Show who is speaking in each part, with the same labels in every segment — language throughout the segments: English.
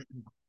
Speaker 1: Mm-hmm.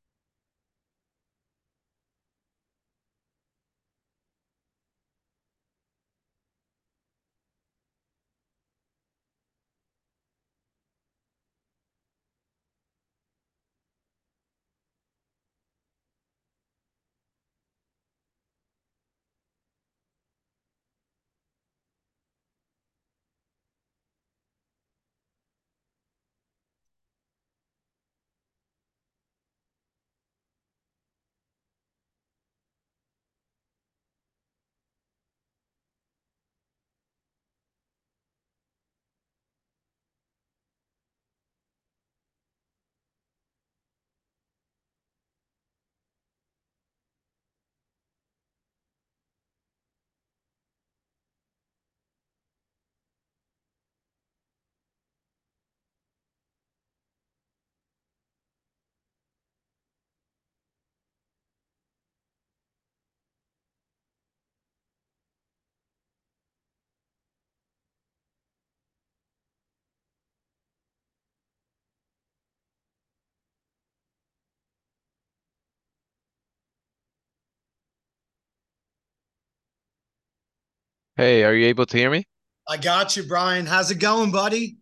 Speaker 1: Hey, are you able to hear me?
Speaker 2: I got you, Brian. How's it going, buddy?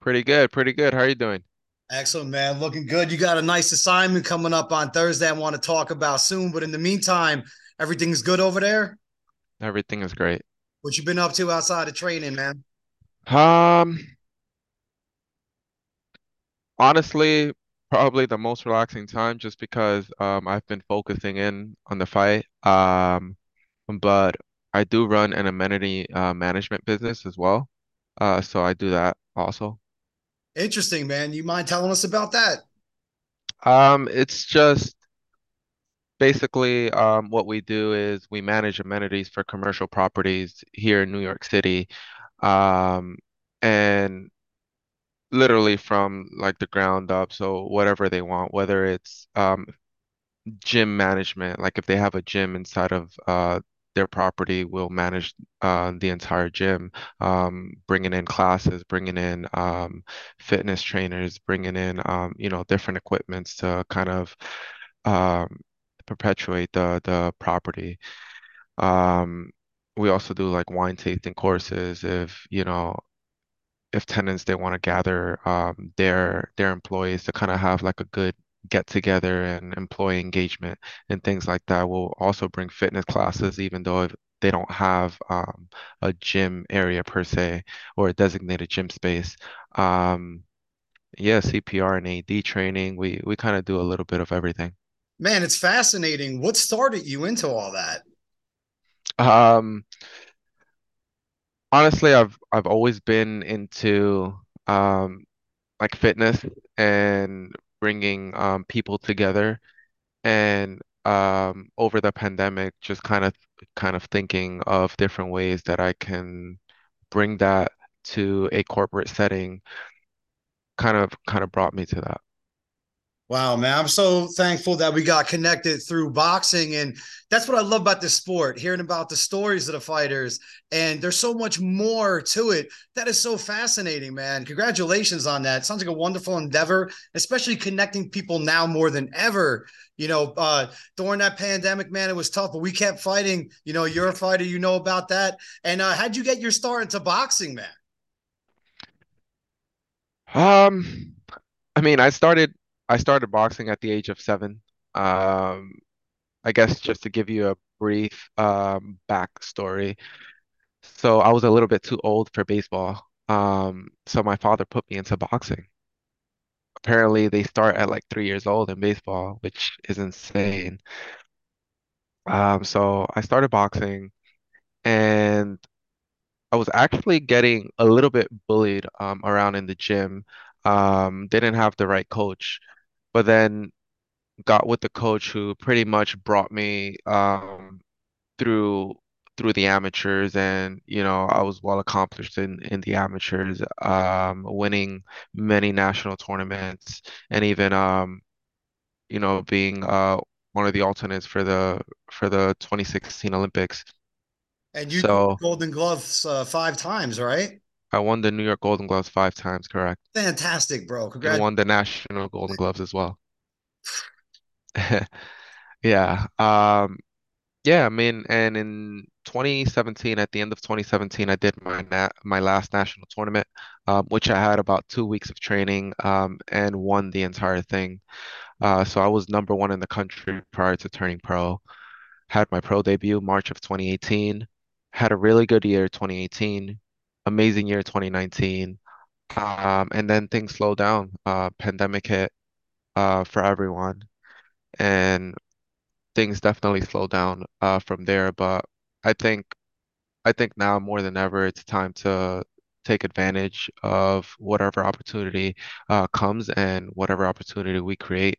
Speaker 1: Pretty good, pretty good. How are you doing?
Speaker 2: Excellent, man. Looking good. You got a nice assignment coming up on Thursday I want to talk about soon. But in the meantime, everything's good over there?
Speaker 1: Everything is great.
Speaker 2: What you been up to outside of training, man?
Speaker 1: Um, honestly, probably the most relaxing time just because um I've been focusing in on the fight. Um, but I do run an amenity uh, management business as well. Uh, so I do that also.
Speaker 2: Interesting, man. You mind telling us about that?
Speaker 1: Um, it's just basically um what we do is we manage amenities for commercial properties here in New York City. Um, and literally from like the ground up. So whatever they want, whether it's um, gym management, like if they have a gym inside of uh, their property, we'll manage uh, the entire gym, um, bringing in classes, bringing in um, fitness trainers, bringing in um, you know different equipments to kind of um, perpetuate the the property. Um, we also do like wine tasting courses if you know if tenants they want to gather um, their their employees to kind of have like a good get together and employee engagement and things like that. We'll also bring fitness classes, even though if they don't have um, a gym area per se or a designated gym space. Um, yeah, CPR and AD training. We we kind of do a little bit of everything.
Speaker 2: Man, it's fascinating. What started you into all that?
Speaker 1: Um, honestly, I've I've always been into um, like fitness and bringing um, people together. And um, over the pandemic, just kind of kind of thinking of different ways that I can bring that to a corporate setting, kind of kind of brought me to that.
Speaker 2: Wow, man. I'm so thankful that we got connected through boxing. And that's what I love about this sport, hearing about the stories of the fighters. And there's so much more to it. That is so fascinating, man. Congratulations on that. Sounds like a wonderful endeavor, especially connecting people now more than ever. You know, uh, during that pandemic, man, it was tough, but we kept fighting. You know, you're a fighter, you know about that. And uh, how'd you get your start into boxing, man?
Speaker 1: Um, I mean, I started I started boxing at the age of seven. Um, I guess just to give you a brief um, backstory. So I was a little bit too old for baseball. Um, so my father put me into boxing. Apparently, they start at like three years old in baseball, which is insane. Um, so I started boxing, and I was actually getting a little bit bullied um, around in the gym. Um, they didn't have the right coach, but then got with the coach who pretty much brought me um, through through the amateurs and you know I was well accomplished in in the amateurs um winning many national tournaments and even um you know being uh one of the alternates for the for the 2016 Olympics
Speaker 2: And you
Speaker 1: so
Speaker 2: Golden Gloves uh, five times, right?
Speaker 1: I won the New York Golden Gloves five times correct
Speaker 2: Fantastic, bro.
Speaker 1: and
Speaker 2: Congrats.
Speaker 1: won the national Golden Gloves as well Yeah. Um, yeah, I mean, and in 2017, at the end of 2017, I did my na my last national tournament, um, which I had about two weeks of training, um, and won the entire thing. Uh, so I was number one in the country prior to turning pro. Had my pro debut March of 2018. Had a really good year 2018, amazing year 2019. Um, and then things slowed down. Uh, pandemic hit uh, for everyone, and things definitely slowed down uh, from there. But I think I think now more than ever, it's time to take advantage of whatever opportunity uh, comes and whatever opportunity we create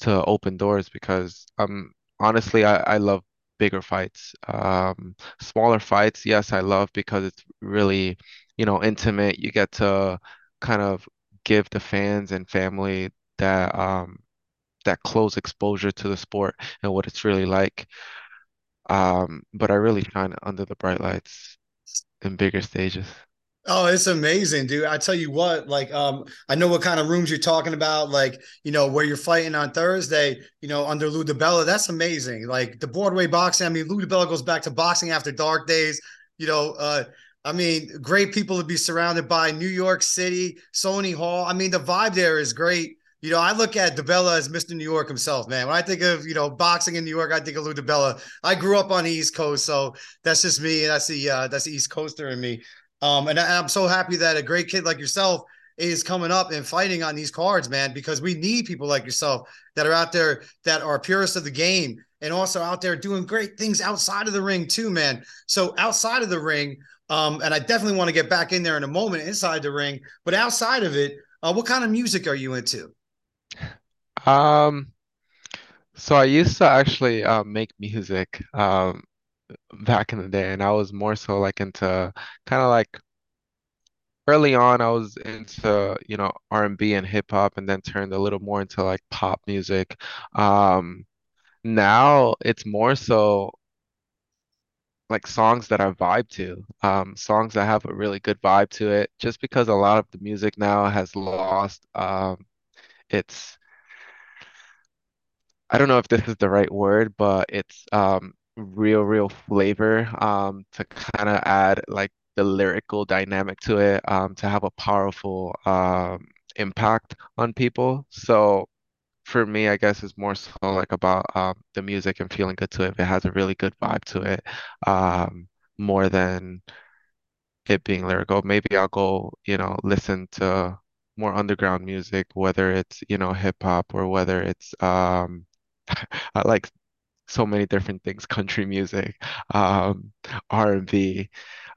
Speaker 1: to open doors because um honestly I, I love bigger fights. Um, smaller fights, yes, I love because it's really, you know, intimate. You get to kind of give the fans and family that um that close exposure to the sport and what it's really like. Um, but I really shine under the bright lights in bigger stages.
Speaker 2: Oh, it's amazing, dude. I tell you what, like, um, I know what kind of rooms you're talking about, like, you know, where you're fighting on Thursday, you know, under Lou DiBella. That's amazing. Like the Broadway boxing. I mean, Lou DiBella goes back to boxing after dark days. You know, uh, I mean, great people to be surrounded by. New York City, Sony Hall. I mean, the vibe there is great. You know, I look at DiBella as Mr. New York himself, man. When I think of, you know, boxing in New York, I think of Lou DiBella. I grew up on the East Coast, so that's just me. That's the uh, that's the East Coaster in me. Um, and I, I'm so happy that a great kid like yourself is coming up and fighting on these cards, man, because we need people like yourself that are out there that are purists of the game and also out there doing great things outside of the ring too, man. So outside of the ring, um, and I definitely want to get back in there in a moment inside the ring, but outside of it, uh, what kind of music are you into?
Speaker 1: Um, so I used to actually uh, make music um, back in the day, and I was more so like into kind of like early on, I was into, you know, R&B and hip hop, and then turned a little more into like pop music. Um, now it's more so like songs that I vibe to, um, songs that have a really good vibe to it, just because a lot of the music now has lost um, its I don't know if this is the right word, but it's um real, real flavor um to kind of add like the lyrical dynamic to it um to have a powerful um impact on people. So for me, I guess it's more so like about um the music and feeling good to it. If it has a really good vibe to it, um more than it being lyrical. Maybe I'll go, you know, listen to more underground music, whether it's, you know, hip hop or whether it's um I like so many different things, country music, um, R&B,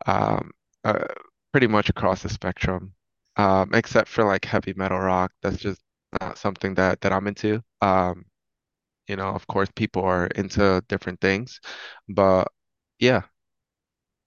Speaker 1: um, uh, pretty much across the spectrum, um, except for like heavy metal rock. That's just not something that that I'm into. Um, you know, of course, people are into different things, but yeah,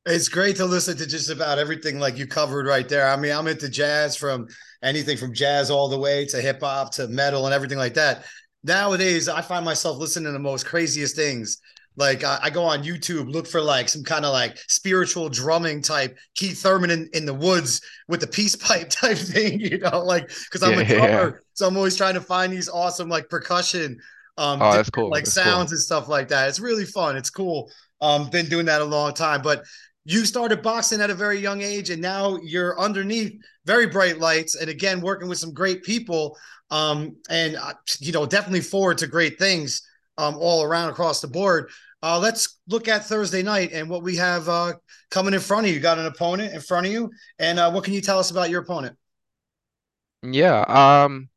Speaker 2: It's great to listen to just about everything like you covered right there. I mean, I'm into jazz from anything from jazz all the way to hip hop to metal and everything like that. Nowadays, I find myself listening to the most craziest things. Like I, I go on YouTube, look for like some kind of like spiritual drumming type Keith Thurman in, in the woods with the peace pipe type thing, you know, like because I'm
Speaker 1: yeah,
Speaker 2: a
Speaker 1: yeah.
Speaker 2: drummer, so I'm always trying to find these awesome like percussion, um,
Speaker 1: Oh, that's cool.
Speaker 2: like
Speaker 1: That's cool.
Speaker 2: sounds and stuff like that. It's really fun. It's cool. Um, been doing that a long time, but you started boxing at a very young age and now you're underneath very bright lights and again working with some great people um, and uh, you know definitely forward to great things um, all around across the board uh, let's look at thursday night and what we have uh, coming in front of you you got an opponent in front of you and uh, what can you tell us about your opponent
Speaker 1: Yeah. Um,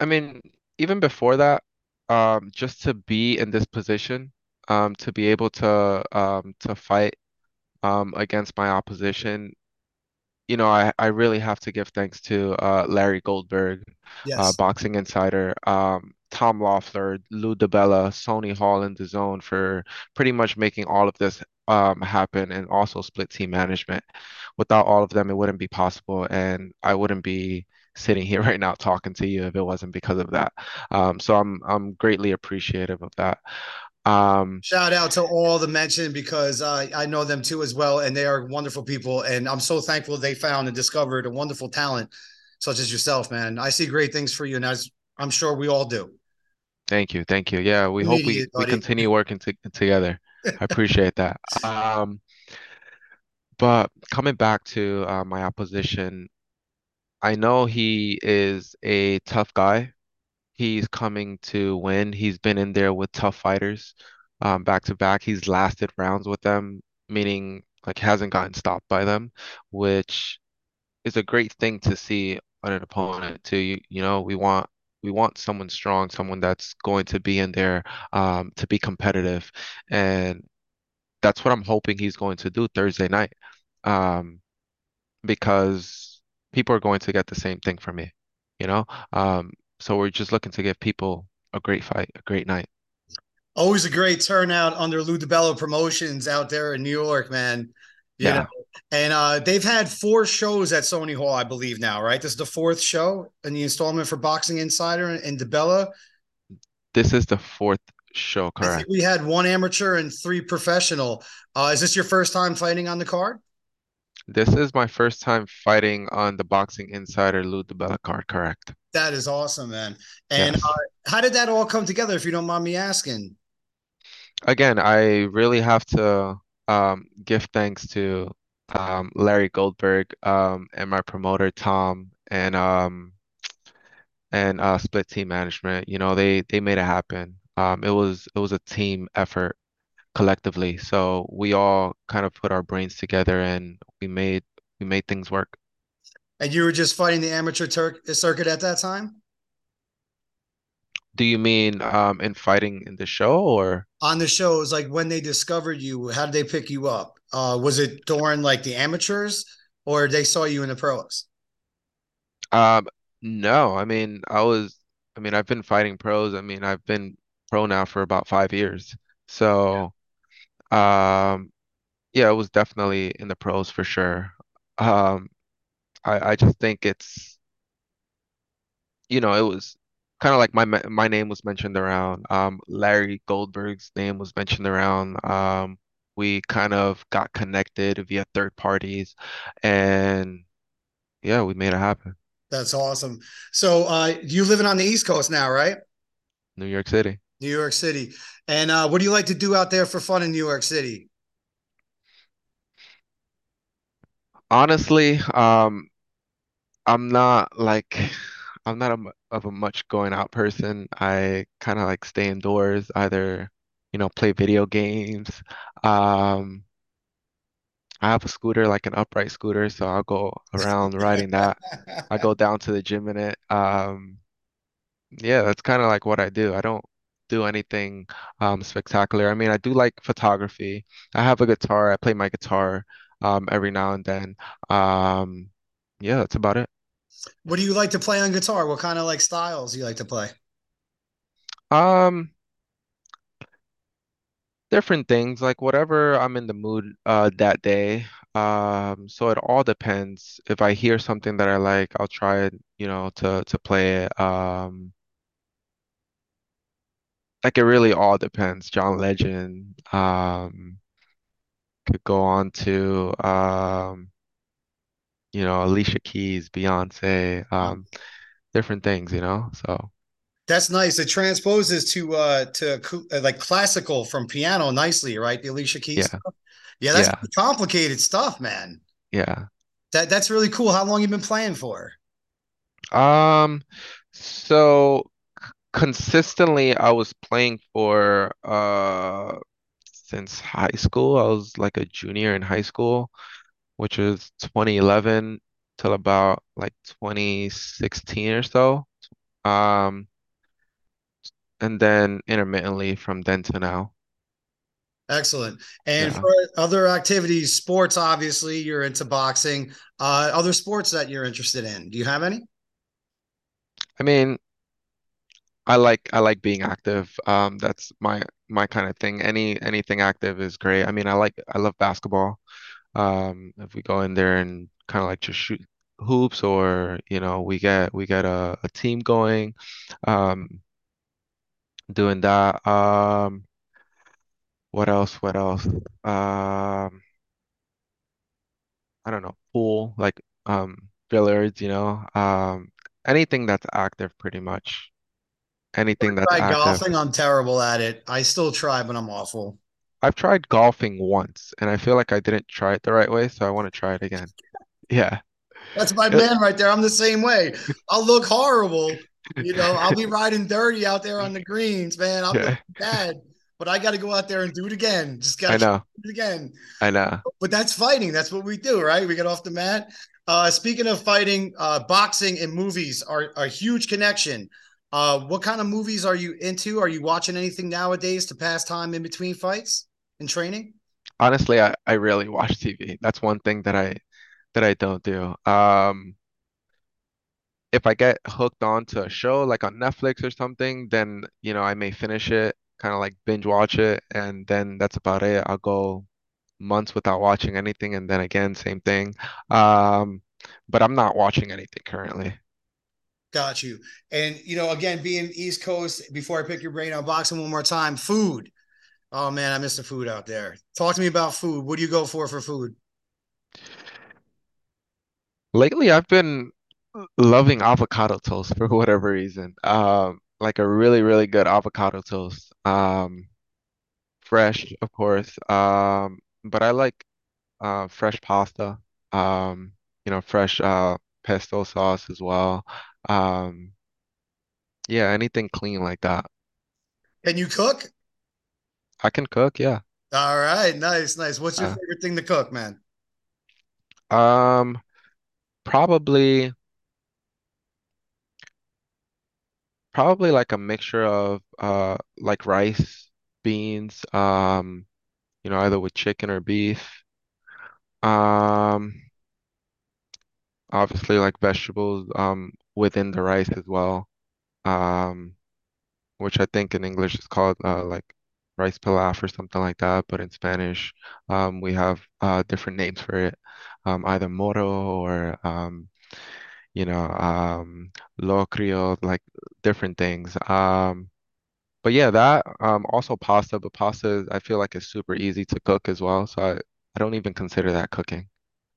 Speaker 1: I mean, even before that, um, just to be in this position, um, to be able to um to fight um against my opposition you know, I, I really have to give thanks to uh, Larry Goldberg, uh, Boxing Insider, um, Tom Loeffler, Lou DiBella, Sony Hall and the Zone for pretty much making all of this um, happen and also split team management. Without all of them, it wouldn't be possible, and I wouldn't be sitting here right now talking to you if it wasn't because of that. Um, so I'm I'm greatly appreciative of that. Um,
Speaker 2: Shout out to all the mention because uh, I know them too as well, and they are wonderful people. And I'm so thankful they found and discovered a wonderful talent such as yourself, man. I see great things for you, and as I'm sure we all do.
Speaker 1: Thank you, thank you. Yeah, we hope we we continue working to, together. I appreciate that. Um, but coming back to uh, my opposition, I know he is a tough guy. He's coming to win. He's been in there with tough fighters, um, back to back. He's lasted rounds with them, meaning like hasn't gotten stopped by them, which is a great thing to see on an opponent too. You, you know, we want we want someone strong, someone that's going to be in there um, to be competitive, and that's what I'm hoping he's going to do Thursday night, um, because people are going to get the same thing from me, you know. Um, so we're just looking to give people a great fight, a great night.
Speaker 2: Always a great turnout under Lou DiBella Promotions out there in New York, man. You know,
Speaker 1: Yeah,
Speaker 2: and uh, they've had four shows at Sony Hall, I believe now, right? This is the fourth show in the installment for Boxing Insider and, and DiBella.
Speaker 1: this is the fourth show, correct?
Speaker 2: we had one amateur and three professional. Uh, is this your first time fighting on the card?
Speaker 1: This is my first time fighting on the Boxing Insider Lou DiBella card, correct?
Speaker 2: That is awesome, man. And uh, how did that all come together, if you don't mind me asking?
Speaker 1: Again, I really have to um, give thanks to um, Larry Goldberg um, and my promoter Tom and um, and uh, Split Team Management. You know, they they made it happen. Um, it was it was a team effort collectively. So we all kind of put our brains together and we made we made things work.
Speaker 2: And you were just fighting the amateur Turk circuit at that time?
Speaker 1: Do you mean um, in fighting in the show or?
Speaker 2: On the show shows, like when they discovered you, how did they pick you up? Uh, was it during like the amateurs or they saw you in the pros?
Speaker 1: Um, no, I mean, I was, I mean, I've been fighting pros. I mean, I've been pro now for about five years. So, um, yeah, it was definitely in the pros for sure. Um, I, I just think it's, you know, it was kind of like my my name was mentioned around. Um, Larry Goldberg's name was mentioned around. Um, we kind of got connected via third parties, and yeah, we made it happen.
Speaker 2: That's awesome. So uh, you living on the East Coast now, right?
Speaker 1: New York City.
Speaker 2: New York City. And uh, what do you like to do out there for fun in New York City?
Speaker 1: Honestly, um, I'm not like I'm not a, mu- of a much going out person. I kind of like stay indoors, either, you know, play video games. Um, I have a scooter, like an upright scooter, so I'll go around riding that. I go down to the gym in it. Um, yeah, that's kind of like what I do. I don't do anything um spectacular. I mean, I do like photography. I have a guitar. I play my guitar um every now and then. Um, yeah, that's about it.
Speaker 2: What do you like to play on guitar? What kind of like styles you like to play?
Speaker 1: Um, different things, like whatever I'm in the mood uh that day. Um, so it all depends. If I hear something that I like, I'll try it, you know, to to play it. Um, like it really all depends. John Legend, um, could go on to um, you know, Alicia Keys, Beyonce, um, different things, you know. So
Speaker 2: That's nice. It transposes to uh to uh, like classical from piano nicely, right? The Alicia Keys.
Speaker 1: yeah,
Speaker 2: Yeah, that's
Speaker 1: yeah,
Speaker 2: complicated stuff, man.
Speaker 1: yeah.
Speaker 2: That that's really cool. How long you been playing for?
Speaker 1: Um, so consistently I was playing for uh since high school. I was like a junior in high school, which was 2011 till about like 2016 or so. Um, and then intermittently from then to now.
Speaker 2: Excellent. And
Speaker 1: Yeah.
Speaker 2: for other activities, sports, obviously, you're into boxing. Uh, other sports that you're interested in? Do you have any?
Speaker 1: I mean, I like I like being active. Um, that's my my kind of thing. Any anything active is great. I mean, I like I love basketball. Um, if we go in there and kind of like just shoot hoops or, you know, we get we get a, a team going, um, doing that. Um, what else? What else? Um, I don't know, pool, like um billiards, you know. Um, anything that's active pretty much. anything that's
Speaker 2: Try
Speaker 1: active.
Speaker 2: golfing. I'm terrible at it. I still try, but I'm awful.
Speaker 1: I've tried golfing once and I feel like I didn't try it the right way, so I want to try it again. Yeah.
Speaker 2: That's my man right there. I'm the same way. I'll look horrible. You know, I'll be riding dirty out there on the greens, man. I'll
Speaker 1: yeah.
Speaker 2: look bad, but I got to go out there and do it again. Just got
Speaker 1: I
Speaker 2: to
Speaker 1: know.
Speaker 2: do it again.
Speaker 1: I know.
Speaker 2: But that's fighting. That's what we do, right? We get off the mat. Uh, speaking of fighting, uh, boxing and movies are a huge connection. Uh, what kind of movies are you into? Are you watching anything nowadays to pass time in between fights and training?
Speaker 1: Honestly, I, I rarely watch TV. That's one thing that I that I don't do. Um, if I get hooked onto a show like on Netflix or something, then you know I may finish it, kind of like binge watch it, and then that's about it. I'll go months without watching anything, and then again, same thing. Um, but I'm not watching anything currently.
Speaker 2: Got you. And you know, again, being East Coast, before I pick your brain on boxing one more time, food. Oh man, I miss the food out there. Talk to me about food. What do you go for for food?
Speaker 1: Lately, I've been loving avocado toast for whatever reason. Um, like a really, really good avocado toast. Um, fresh, of course. Um, but I like uh fresh pasta. Um, you know, fresh uh pesto sauce as well. Um, yeah, anything clean like that.
Speaker 2: Can you cook?
Speaker 1: I can cook, yeah.
Speaker 2: All right, nice, nice. What's your
Speaker 1: Uh,
Speaker 2: favorite thing to cook, man?
Speaker 1: um, probably probably like a mixture of uh like rice, beans, um, you know, either with chicken or beef. Um, obviously like vegetables um within the rice as well. Um, which I think in English is called uh like rice pilaf or something like that, but in Spanish um we have uh different names for it. Um, either moro or um you know, um, locrio, like different things. Um, but yeah, that um, also pasta, but pasta I feel like is super easy to cook as well, so I, I don't even consider that cooking.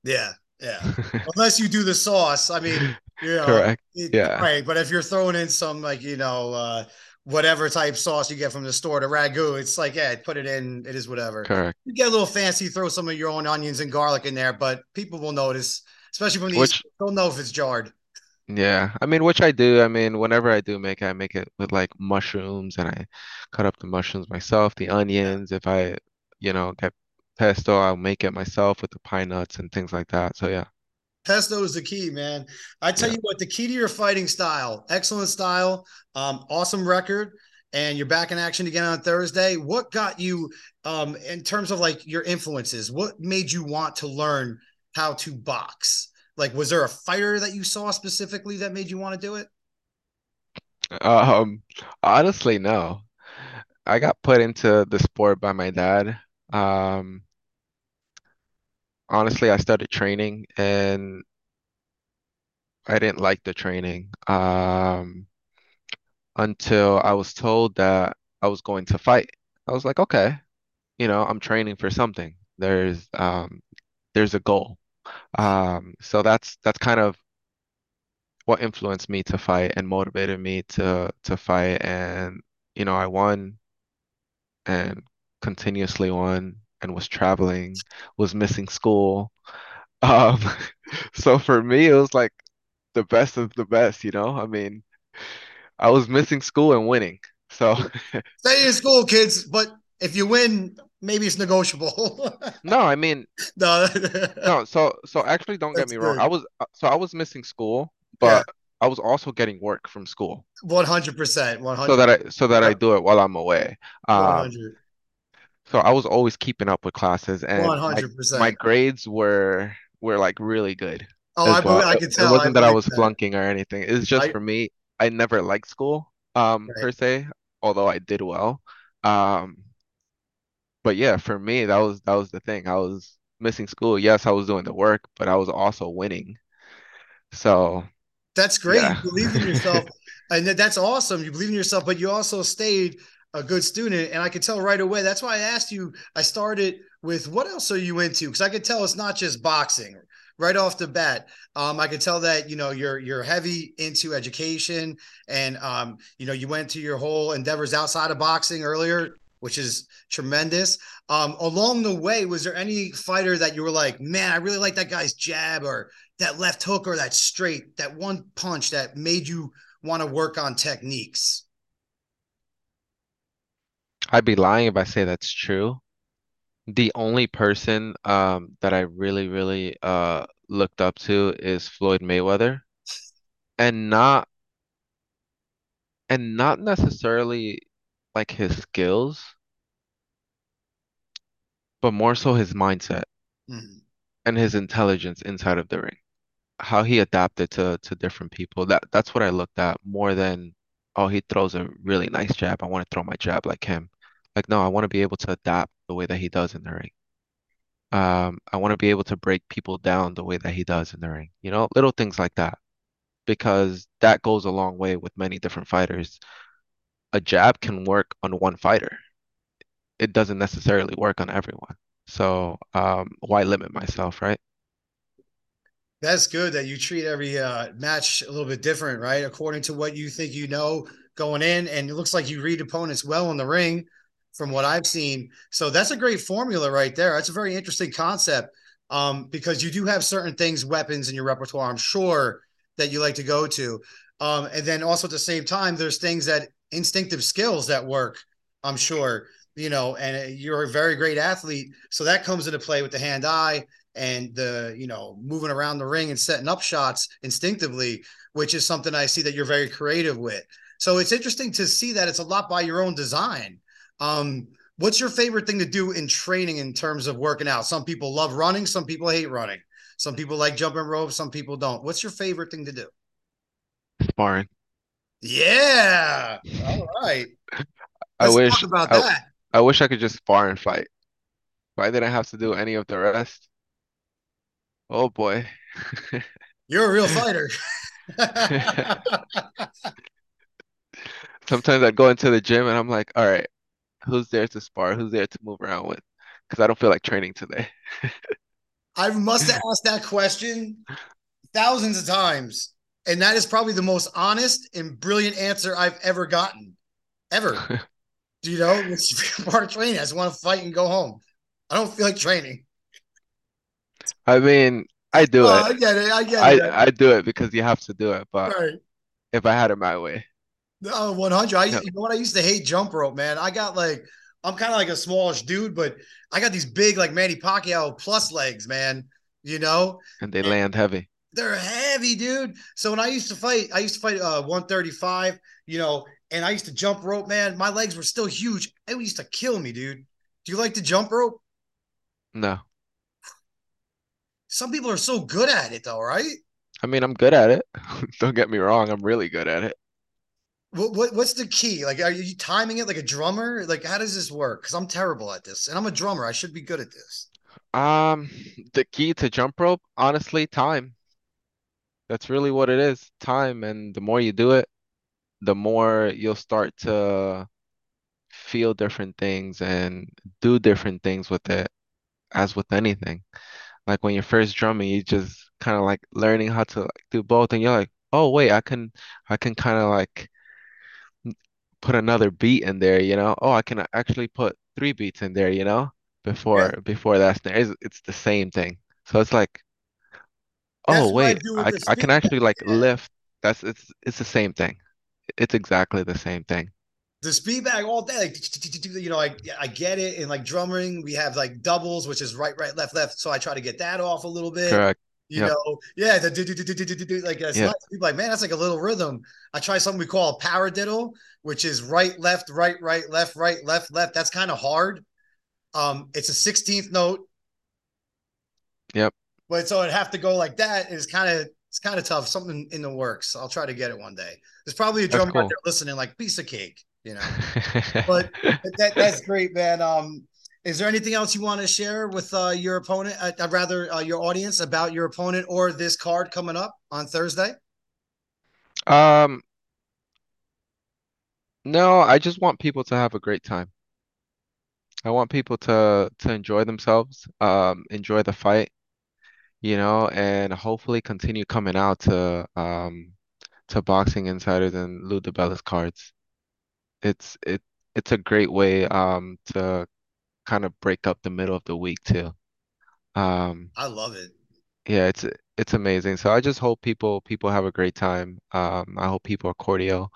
Speaker 2: Yeah, yeah. Unless you do the sauce. I mean, you know,
Speaker 1: Correct.
Speaker 2: it,
Speaker 1: Yeah,
Speaker 2: right. But if you're throwing in some like, you know, uh, whatever type sauce you get from the store, to ragu, it's like, yeah, put it in, it is whatever.
Speaker 1: correct.
Speaker 2: You get a little fancy, throw some of your own onions and garlic in there, but people will notice, especially from the East
Speaker 1: Which,
Speaker 2: Coast, they'll know if it's jarred.
Speaker 1: yeah, I mean, which I do. I mean, whenever I do make it, I make it with like mushrooms and I cut up the mushrooms myself, the onions. If I, you know, get pesto, I'll make it myself with the pine nuts and things like that. So yeah,
Speaker 2: Pesto is the key, man. I tell
Speaker 1: yeah.
Speaker 2: you what, the key to your fighting style, excellent style, um, awesome record, and you're back in action again on Thursday. What got you, um, in terms of like your influences? What made you want to learn how to box? Like, was there a fighter that you saw specifically that made you want to do it?
Speaker 1: Um, honestly, no. I got put into the sport by my dad. Um, honestly, I started training and I didn't like the training um, until I was told that I was going to fight. I was like, okay, you know, I'm training for something. There's um, there's a goal. Um, so that's that's kind of what influenced me to fight and motivated me to to fight. And you know, I won and continuously won and was traveling, was missing school. Um, so for me, it was like the best of the best, you know? I mean, I was missing school and winning. So
Speaker 2: Stay in school, kids, but if you win, maybe it's negotiable.
Speaker 1: no, I mean,
Speaker 2: no,
Speaker 1: no, so so actually don't get
Speaker 2: that's
Speaker 1: me wrong. I was uh, so I was missing school,
Speaker 2: Yeah,
Speaker 1: but I was also getting work from school
Speaker 2: one hundred percent, one
Speaker 1: so that I so that I do it while I'm away. Um,
Speaker 2: hundred,
Speaker 1: so I was always keeping up with classes and
Speaker 2: one
Speaker 1: my
Speaker 2: hundred
Speaker 1: my grades were were like really good
Speaker 2: Oh, I believe,
Speaker 1: well.
Speaker 2: I can
Speaker 1: it
Speaker 2: tell. I
Speaker 1: wasn't that I was
Speaker 2: that.
Speaker 1: flunking or anything. It's just
Speaker 2: I
Speaker 1: for me, I never liked school, um,
Speaker 2: right.
Speaker 1: per se, although I did well. Um, but yeah, for me, that was that was the thing. I was missing school. Yes, I was doing the work, but I was also winning. So
Speaker 2: That's great. You
Speaker 1: yeah.
Speaker 2: believed in yourself, and that's awesome. You believe in yourself, but you also stayed a good student. And I could tell right away. That's why I asked you. I started with what else are you into? Because I could tell it's not just boxing, right off the bat. Um, I could tell that you know you're you're heavy into education, and um, you know you went to your whole endeavors outside of boxing earlier, which is tremendous. Um, along the way, was there any fighter that you were like, man, I really like that guy's jab or that left hook or that straight, that one punch that made you want to work on techniques?
Speaker 1: I'd be lying if I say that's true. The only person um that I really, really uh looked up to is Floyd Mayweather. And not and not necessarily like his skills, but more so his mindset
Speaker 2: Mhm.
Speaker 1: and his intelligence inside of the ring. How he adapted to to different people. That that's what I looked at more than, oh, he throws a really nice jab. I want to throw my jab like him. Like, no, I want to be able to adapt the way that he does in the ring. Um, I want to be able to break people down the way that he does in the ring. You know, little things like that, because that goes a long way with many different fighters. A jab can work on one fighter. It doesn't necessarily work on everyone. So, um, why limit myself, right?
Speaker 2: That's good that you treat every uh, match a little bit different, right? According to what you think you know going in. And it looks like you read opponents well in the ring from what I've seen. So that's a great formula right there. That's a very interesting concept um, because you do have certain things, weapons in your repertoire, I'm sure, that you like to go to. Um, and then also at the same time, there's things that instinctive skills that work, I'm sure, you know, and you're a very great athlete. So that comes into play with the hand eye and the you know moving around the ring and setting up shots instinctively which is something i see that you're very creative with so it's interesting to see that it's a lot by your own design um what's your favorite thing to do in training in terms of working out? Some people love running some people hate running. Some people like jumping rope some people don't. What's your favorite thing to do?
Speaker 1: Sparring.
Speaker 2: yeah all right.
Speaker 1: I wish
Speaker 2: about
Speaker 1: I,
Speaker 2: that.
Speaker 1: I wish I could just spar and fight. If I didn't have to do any of the rest, oh boy.
Speaker 2: you're a real fighter.
Speaker 1: Sometimes I go into the gym and I'm like, all right, who's there to spar? Who's there to move around with? Because I don't feel like training today.
Speaker 2: i must have asked that question thousands of times. And that is probably the most honest and brilliant answer I've ever gotten. Ever. You know? It's part of training. I just want to fight and go home. I don't feel like training.
Speaker 1: I mean, I do
Speaker 2: Oh,
Speaker 1: it.
Speaker 2: I get it. I get
Speaker 1: I
Speaker 2: it.
Speaker 1: I do it because you have to do it. But
Speaker 2: Right.
Speaker 1: if I had it my way,
Speaker 2: No, 100. I,
Speaker 1: no,
Speaker 2: you know what? I used to hate jump rope, man. I got like, I'm kind of like a smallish dude, but I got these big, like Manny Pacquiao plus legs, man. You know?
Speaker 1: and they land heavy.
Speaker 2: they're heavy, dude. So when I used to fight, I used to fight uh 135, you know, and I used to jump rope, man. My legs were still huge. It used to kill me, dude. Do you like to jump rope?
Speaker 1: No,
Speaker 2: Some people are so good at it though, right?
Speaker 1: I mean I'm good at it. Don't get me wrong, I'm really good at it.
Speaker 2: What, what what's the key? Like, are you timing it like a drummer? Like, how does this work? Because I'm terrible at this, and I'm a drummer. I should be good at this.
Speaker 1: Um, the key to jump rope, honestly, time. That's really what it is, time. And the more you do it, the more you'll start to feel different things and do different things with it, as with anything. Like when you're first drumming, you just kind of like learning how to like do both, and you're like, oh wait, I can, I can kind of like put another beat in there, you know? Oh, I can actually put three beats in there, you know?
Speaker 2: Yeah,
Speaker 1: Before before that snare, it's, it's the same thing. So it's like, oh
Speaker 2: that's I
Speaker 1: wait,
Speaker 2: do
Speaker 1: I I can actually like
Speaker 2: Yeah.
Speaker 1: lift. That's it's it's the same thing. It's exactly the same thing.
Speaker 2: the speed bag all day, like you know, I I get it. And like drumming, we have like doubles, which is right, right, left, left. So I try to get that off a little bit.
Speaker 1: Correct.
Speaker 2: You
Speaker 1: Yep.
Speaker 2: know, yeah, the do, do, do, do, do, do, do, like that's
Speaker 1: Yep.
Speaker 2: are like, man, that's like a little rhythm. I try something we call a paradiddle, which is right, left, right, right, left, right, left, left. That's kind of hard. Um, it's a 16th note,
Speaker 1: Yep.
Speaker 2: but so it'd have to go like that. Is kind of it's kind of tough. Something in the works. I'll try to get it one day. There's probably a drummer out
Speaker 1: cool.
Speaker 2: there listening, like piece of cake, you know. But that that's great, man. Um, is there anything else you want to share with uh, your opponent? Uh, I'd rather uh, your audience about your opponent or this card coming up on Thursday.
Speaker 1: Um, no, I just want people to have a great time. I want people to to enjoy themselves, um, enjoy the fight. you know, and hopefully continue coming out to um to Boxing Insiders and Lou DiBella's cards. It's it it's a great way um to kind of break up the middle of the week too. Um
Speaker 2: I love it.
Speaker 1: yeah, it's it's amazing. So I just hope people people have a great time. Um I hope people are cordial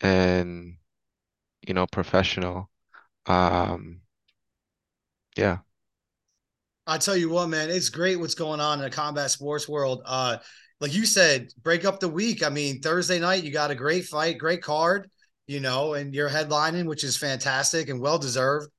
Speaker 1: and you know professional. Um yeah,
Speaker 2: I tell you what, man, it's great what's going on in the combat sports world. Uh, like you said, break up the week. I mean, Thursday night you got a great fight, great card, you know, and you're headlining, which is fantastic and well deserved.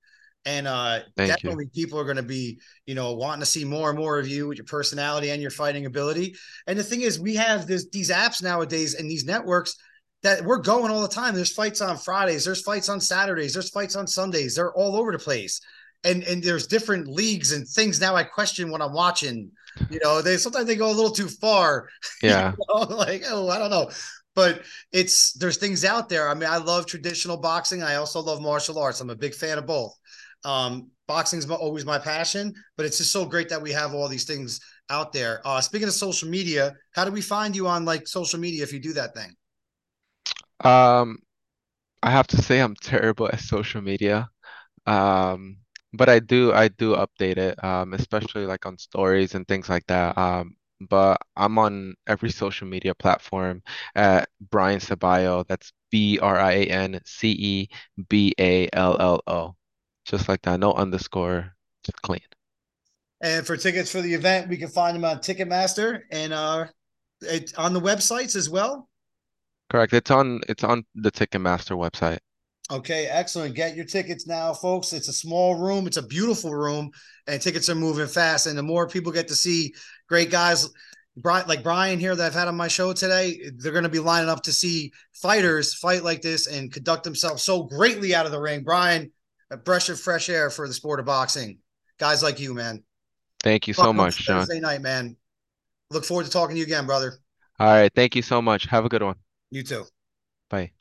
Speaker 2: And uh,
Speaker 1: thank you.
Speaker 2: definitely people are going to be, you know, wanting to see more and more of you with your personality and your fighting ability. And the thing is, we have this these apps nowadays and these networks that we're going all the time. There's fights on Fridays, there's fights on Saturdays, there's fights on Sundays. They're all over the place and and there's different leagues and things now I question when I'm watching. You know, they sometimes they go a little too far.
Speaker 1: Yeah.
Speaker 2: You know? Like, oh, I don't know. But it's there's things out there. I mean, I love traditional boxing. I also love martial arts. I'm a big fan of both. Um, boxing's always my passion, but it's just so great that we have all these things out there. Uh, speaking of social media, how do we find you on like social media if you do that thing?
Speaker 1: Um I have to say I'm terrible at social media. Um, but I do I do update it, um, especially like on stories and things like that. Um, but I'm on every social media platform at Brian Ceballo. That's B-R-I-A-N C-E-B-A-L-L-O. Just like that, no underscore, just clean.
Speaker 2: And for tickets for the event, we can find them on Ticketmaster and uh, it, on the websites as well.
Speaker 1: Correct. It's on it's on the Ticketmaster website.
Speaker 2: Okay, excellent. Get your tickets now, folks. It's a small room, it's a beautiful room, and tickets are moving fast. And the more people get to see great guys like Brian here that I've had on my show today, they're going to be lining up to see fighters fight like this and conduct themselves so greatly out of the ring. Brian, a breath of fresh air for the sport of boxing. Guys like you, man.
Speaker 1: Thank you so much, John.
Speaker 2: Thursday night, man. Look forward to talking to you again, brother.
Speaker 1: All right. Thank you so much. Have a good one.
Speaker 2: You too.
Speaker 1: Bye.